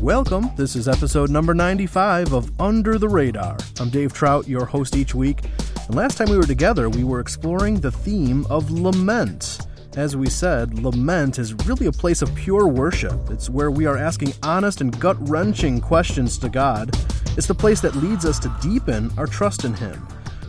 Welcome. This is episode number 95 of Under the Radar. I'm Dave Trout, your host each week. And last time we were together, we were exploring the theme of lament. As we said, lament is really a place of pure worship. It's where we are asking honest and gut wrenching questions to God. It's the place that leads us to deepen our trust in Him.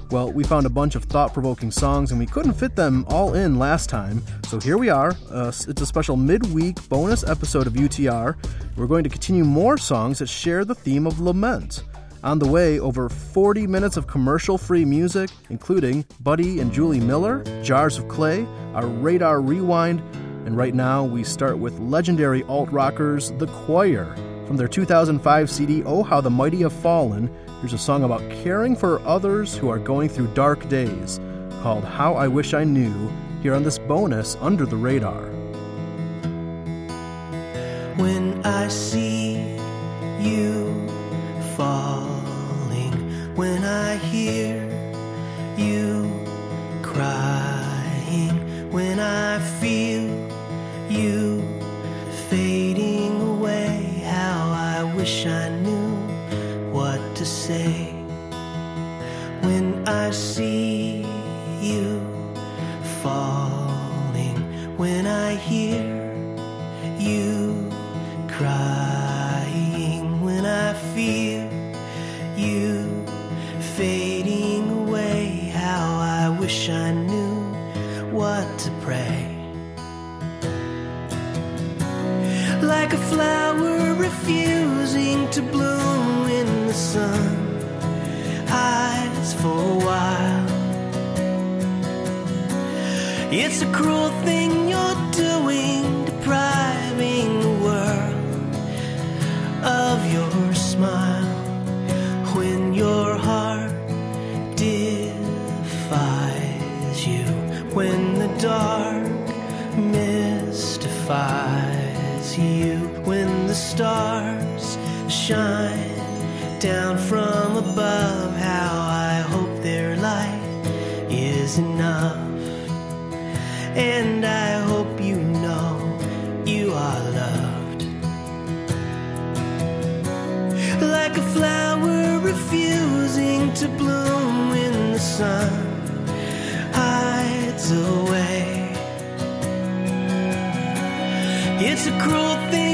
Well, we found a bunch of thought provoking songs and we couldn't fit them all in last time, so here we are. Uh, it's a special midweek bonus episode of UTR. We're going to continue more songs that share the theme of lament. On the way, over 40 minutes of commercial free music, including Buddy and Julie Miller, Jars of Clay, our Radar Rewind, and right now we start with legendary alt rockers The Choir. From their 2005 CD, Oh How the Mighty Have Fallen, here's a song about caring for others who are going through dark days called How I Wish I Knew, here on this bonus Under the Radar. When I see you falling, when I hear you crying, enough. And I hope you know you are loved. Like a flower refusing to bloom when the sun hides away. It's a cruel thing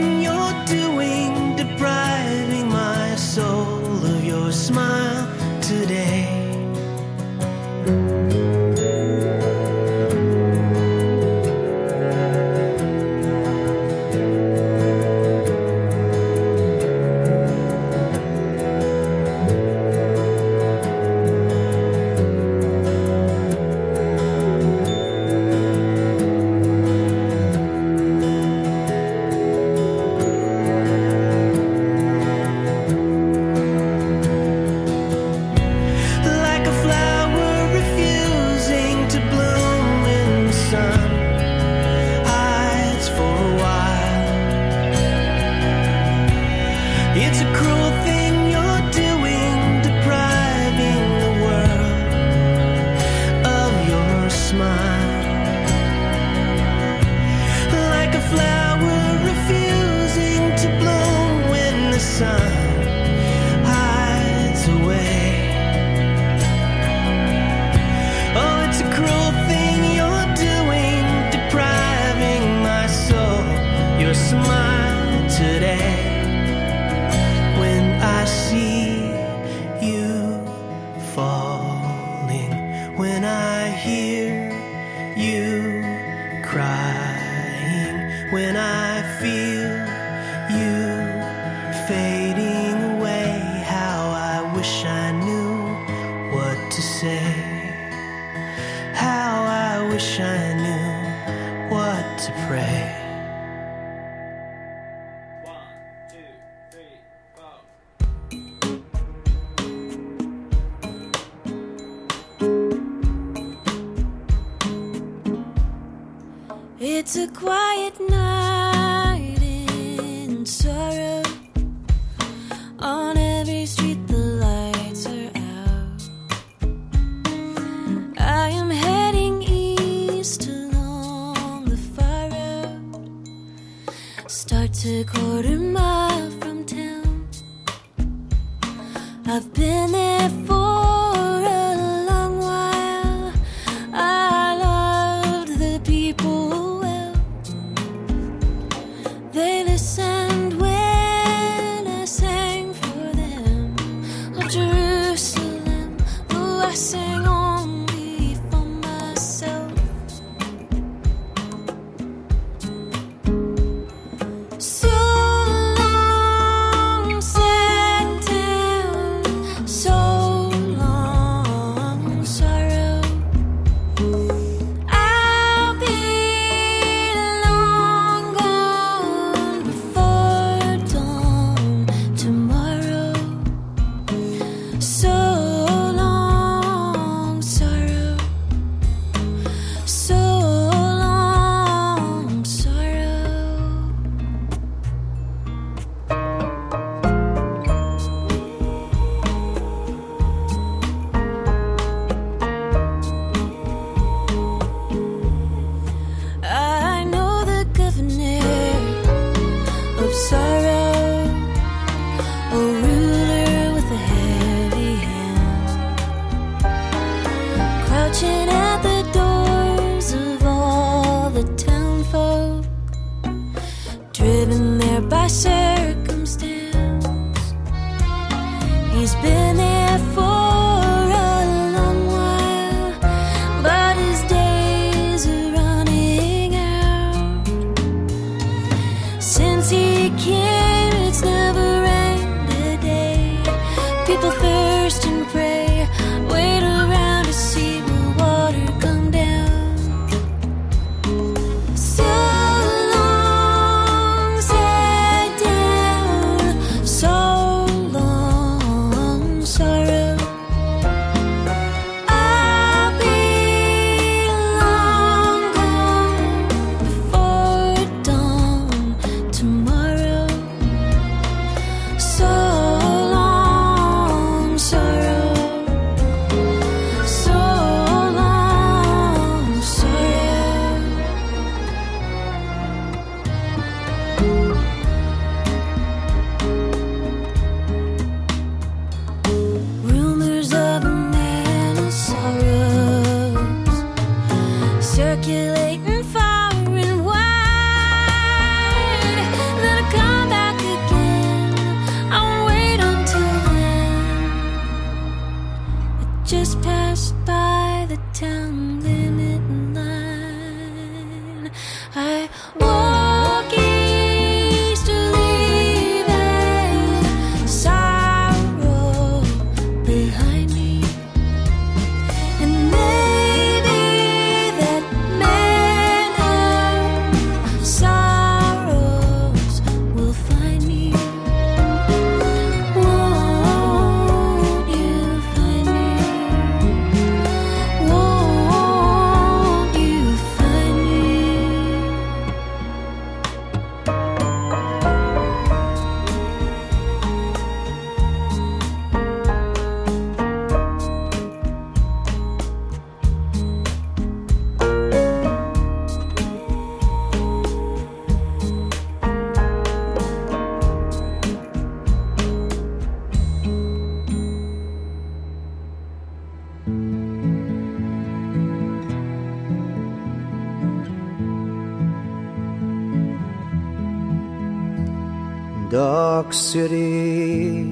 York City.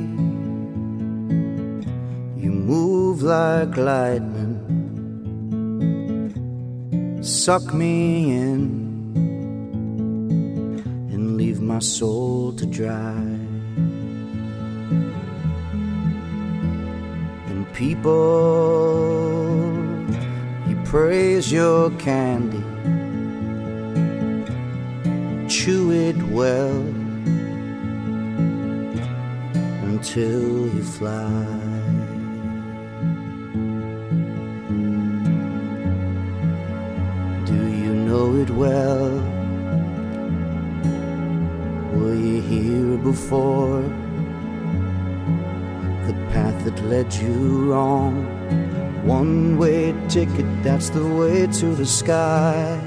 You move like lightning, suck me in, and leave my soul to dry. And people, you praise your candy, chew it well until you fly. Do you know it well? Were you here before? The path that led you wrong. One way ticket, that's the way to the sky.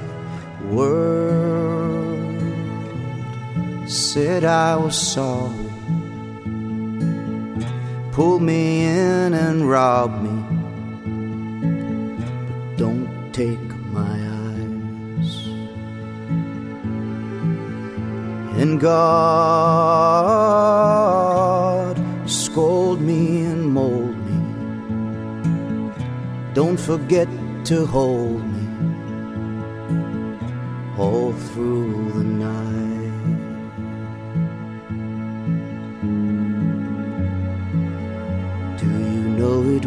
World said I was sorry pull me in and rob me. But don't take my eyes. And God, scold me and mold me. Don't forget to hold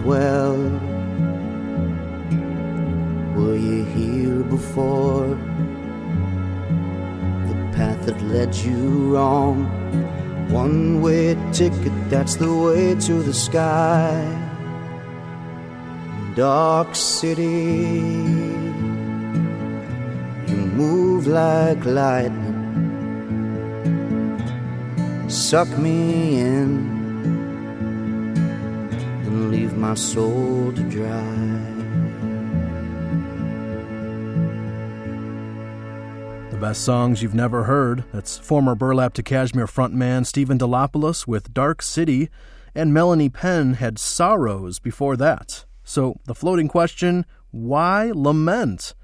well? Were you here before? The path that led you wrong. One way ticket, that's the way to the sky. Dark city, you move like lightning. Suck me in my soul to dry. The best songs you've never heard. That's former Burlap to Cashmere frontman Steven Delopoulos with Dark City, and Melanie Penn had Sorrows before that. So, the floating question why lament?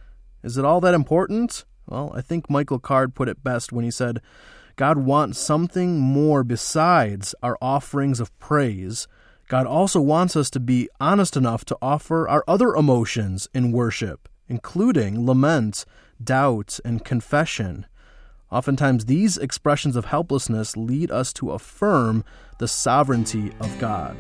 Is it all that important? Well, I think Michael Card put it best when he said, God wants something more besides our offerings of praise. God also wants us to be honest enough to offer our other emotions in worship, including lament, doubt, and confession. Oftentimes, these expressions of helplessness lead us to affirm the sovereignty of God.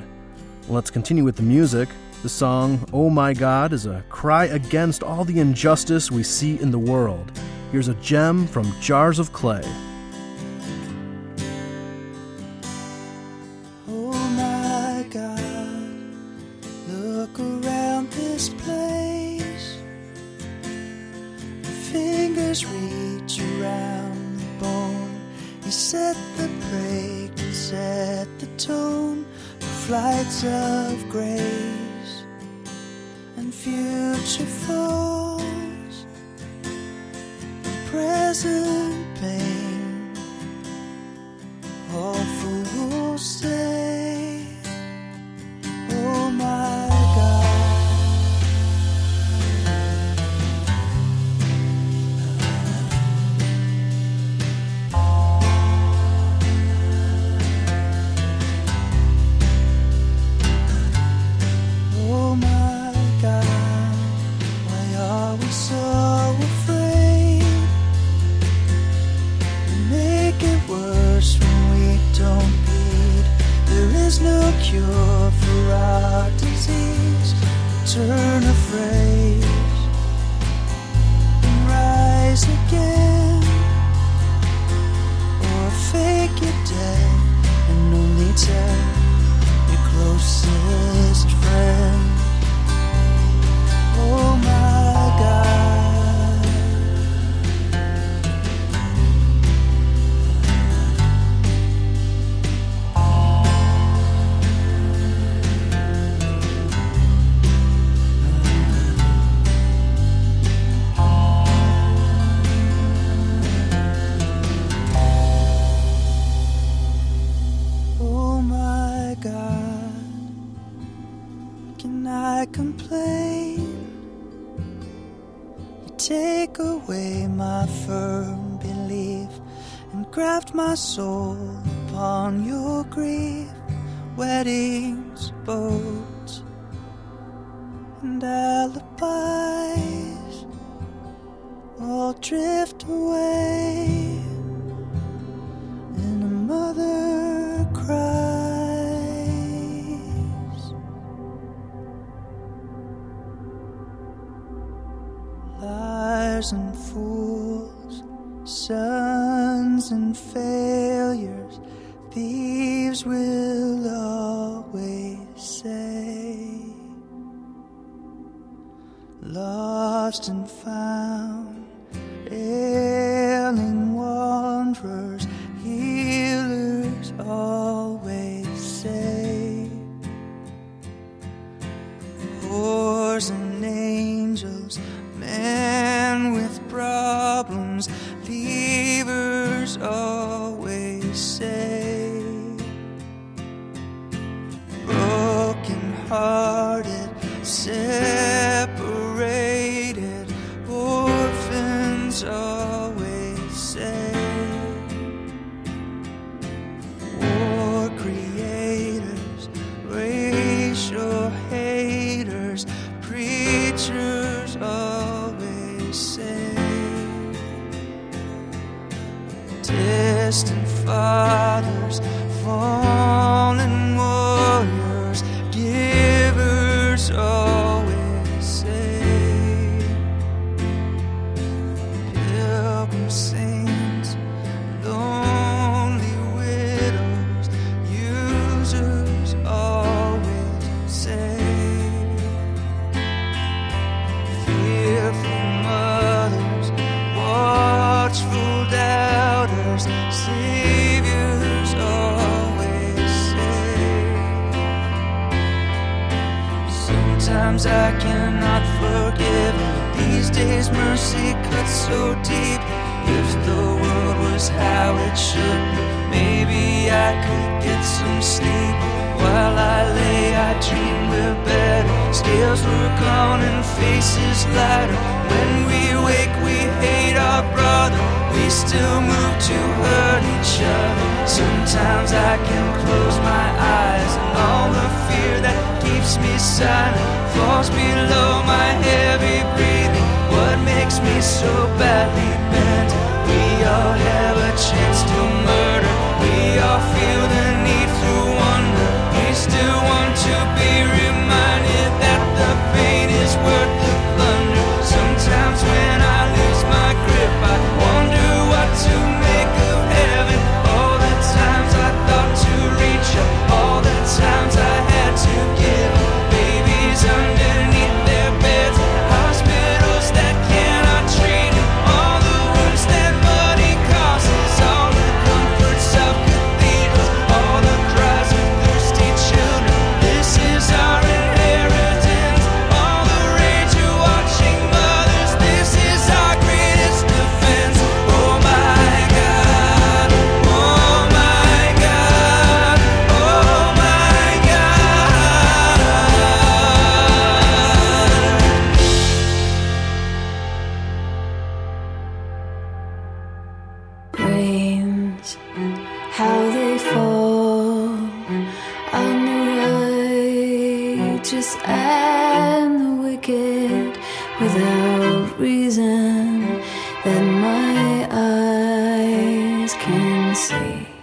Let's continue with the music. The song, Oh My God, is a cry against all the injustice we see in the world. Here's a gem from Jars of Clay. Or fake it dead and only tell your closest friend. Liars and fools, sons and failures, thieves will always say. Lost and found, can see.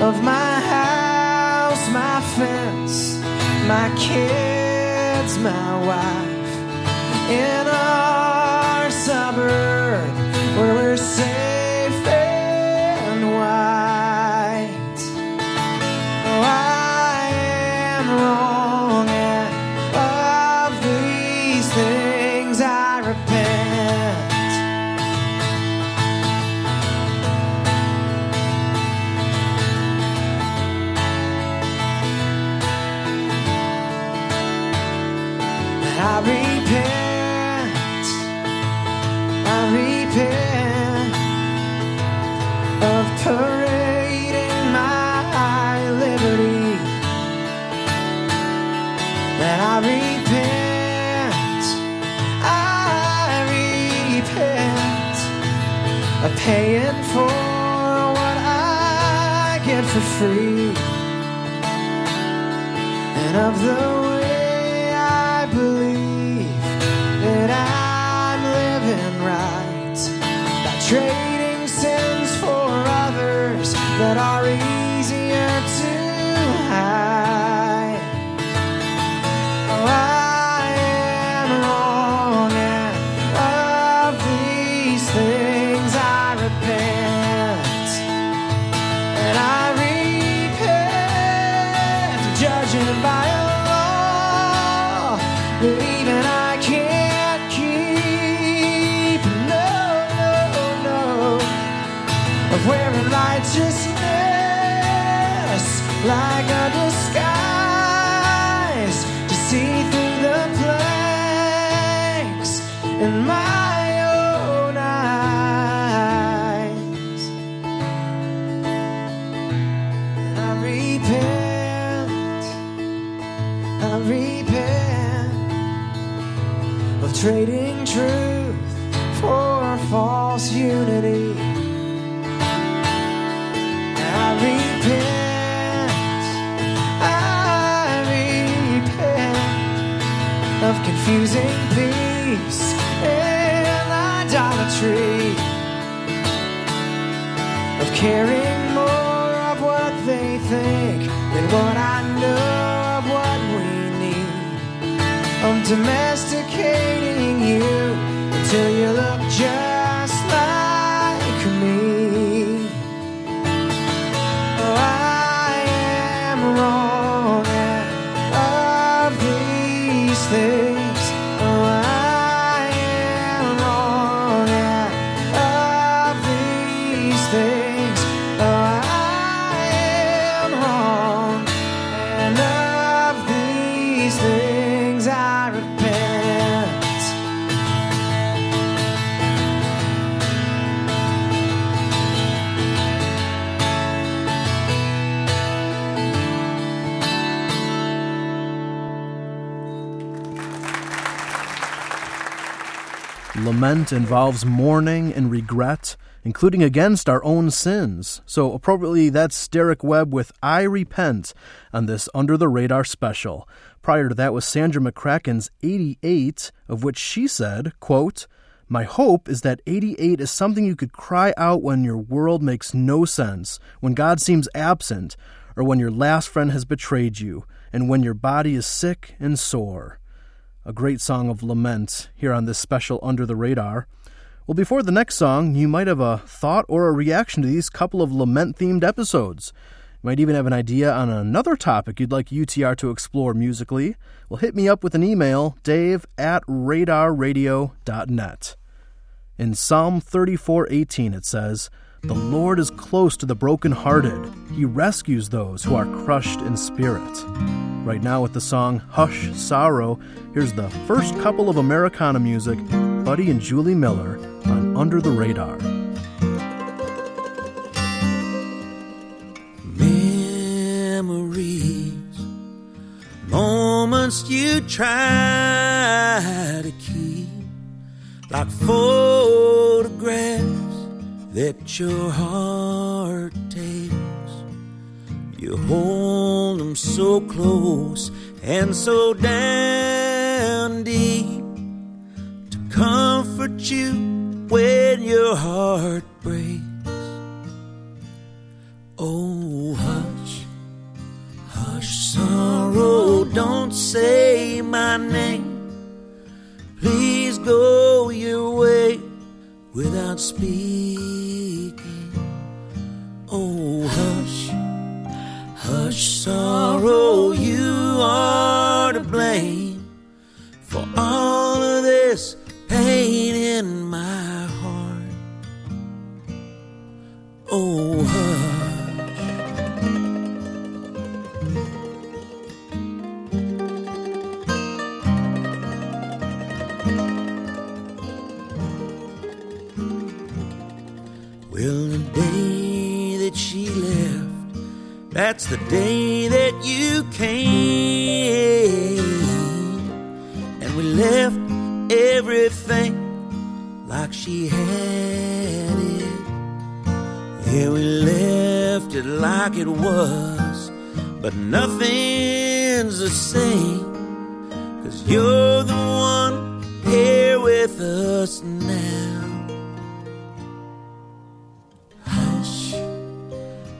of my house, my fence, my kids, my wife, In. Of the way I believe that I'm living right by trading sins for others that are caring more of what they think than what I know of what we need. Of domesticating Lament involves mourning and regret, including against our own sins. So, appropriately, that's Derek Webb with I Repent on this Under the Radar special. Prior to that was Sandra McCracken's 88, of which she said, quote, My hope is that 88 is something you could cry out when your world makes no sense, when God seems absent, or when your last friend has betrayed you, and when your body is sick and sore a great song of lament here on this special Under the Radar. Well, before the next song, you might have a thought or a reaction to these couple of lament themed episodes. You might even have an idea on another topic you'd like UTR to explore musically. Well, hit me up with an email, dave at radarradio.net. In Psalm 34:18 it says, "The Lord is close to the brokenhearted. He rescues those who are crushed in spirit." Right now with the song Hush Sorrow, here's the first couple of Americana music, Buddy and Julie Miller on Under the Radar. memories, moments you try to keep, like photographs that your heart. You hold them so close and so down deep to comfort you when your heart breaks. Oh, hush, hush, sorrow, don't say my name. Please go your way without speaking. So. That's the day that you came. And we left everything like she had it. Yeah, we left it like it was. But nothing's the same. Cause you're the one here with us now. Hush,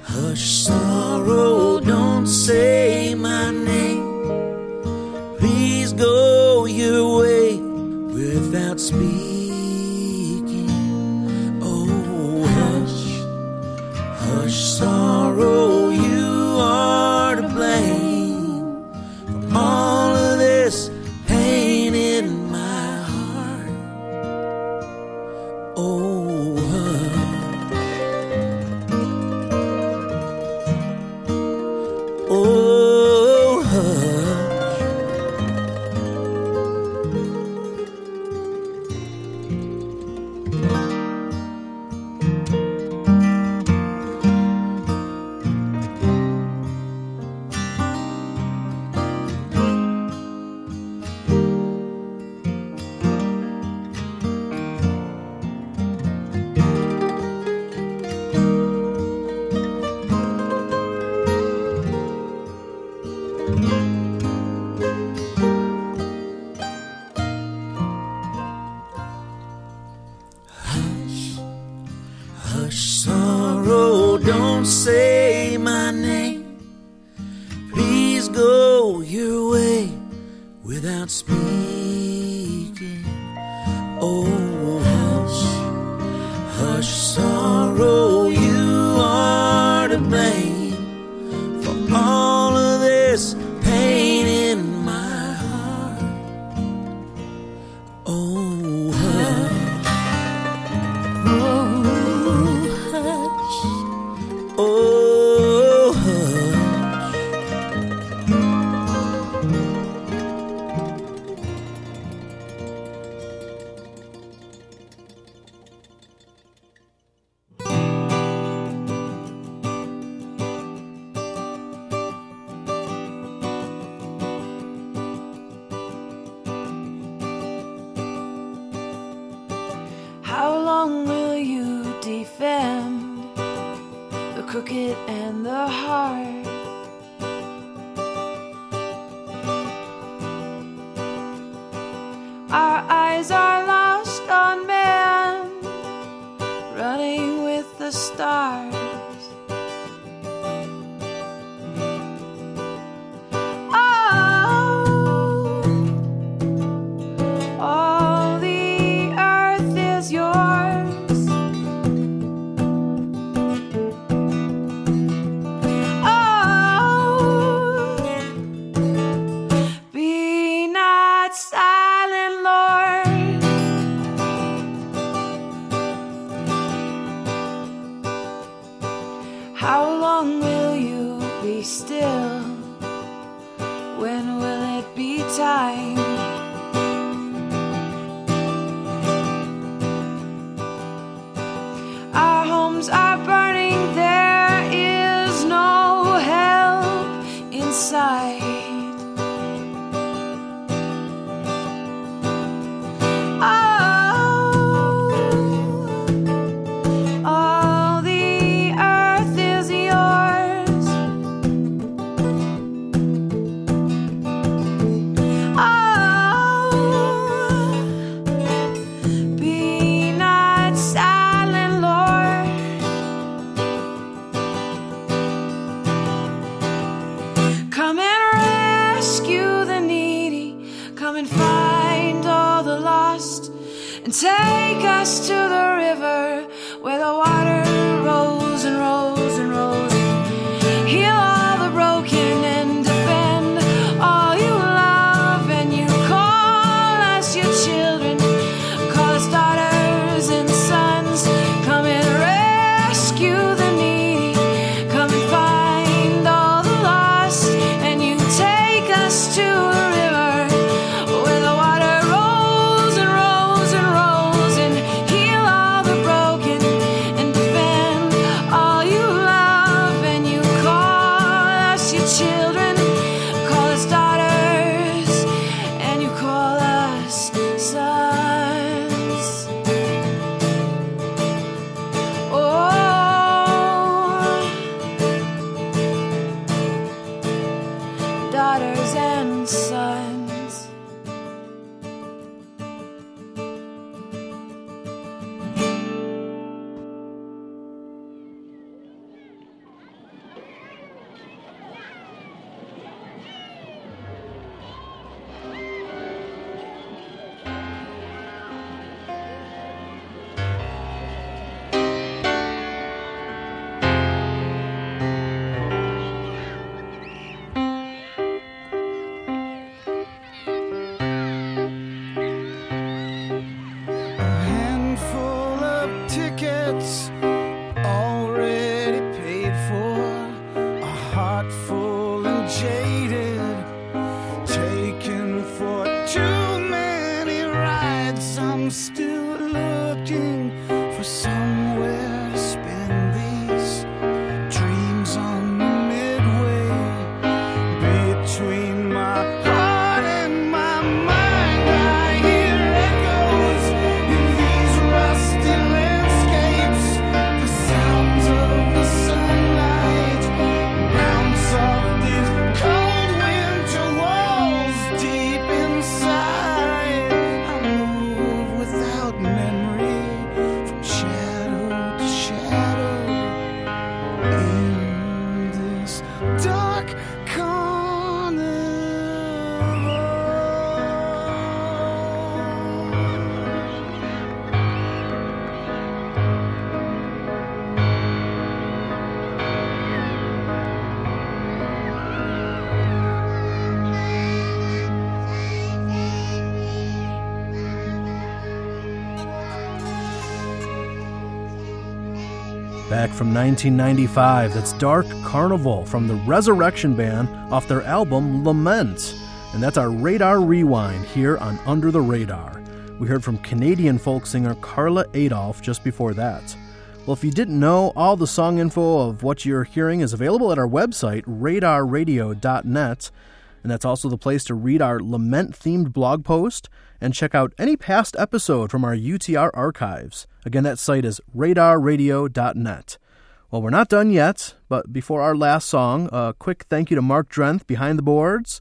hush, son don't say How long will you defend the crooked and the hard? From 1995, that's Dark Carnival from the Resurrection Band off their album Lament. And that's our Radar Rewind here on Under the Radar. We heard from Canadian folk singer Carla Adolph just before that. Well, if you didn't know, all the song info of what you're hearing is available at our website, radarradio.net. And that's also the place to read our lament themed blog post and check out any past episode from our UTR archives. Again, that site is radarradio.net. Well, we're not done yet, but before our last song, a quick thank you to Mark Drenth behind the boards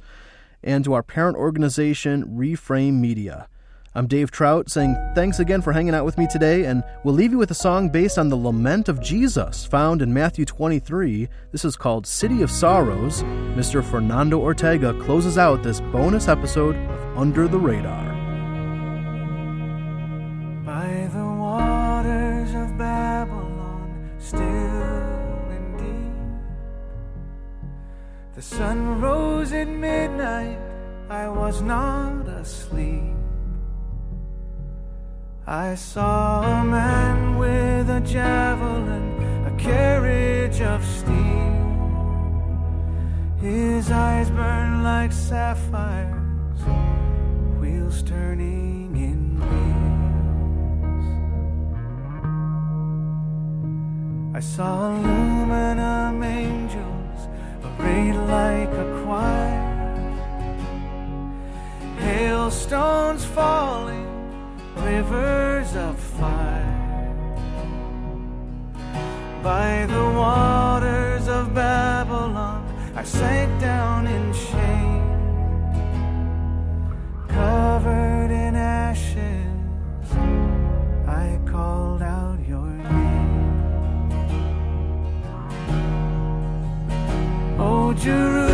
and to our parent organization, Reframe Media. I'm Dave Trout saying thanks again for hanging out with me today, and we'll leave you with a song based on the lament of Jesus found in Matthew 23. This is called City of Sorrows. Mr. Fernando Ortega closes out this bonus episode of Under the Radar. The sun rose at midnight, I was not asleep. I saw a man with a javelin, a carriage of steel. His eyes burn like sapphires, wheels turning in wheels. I saw aluminum angels like a choir, hailstones falling, rivers of fire. By the waters of Babylon, I sank down Oh,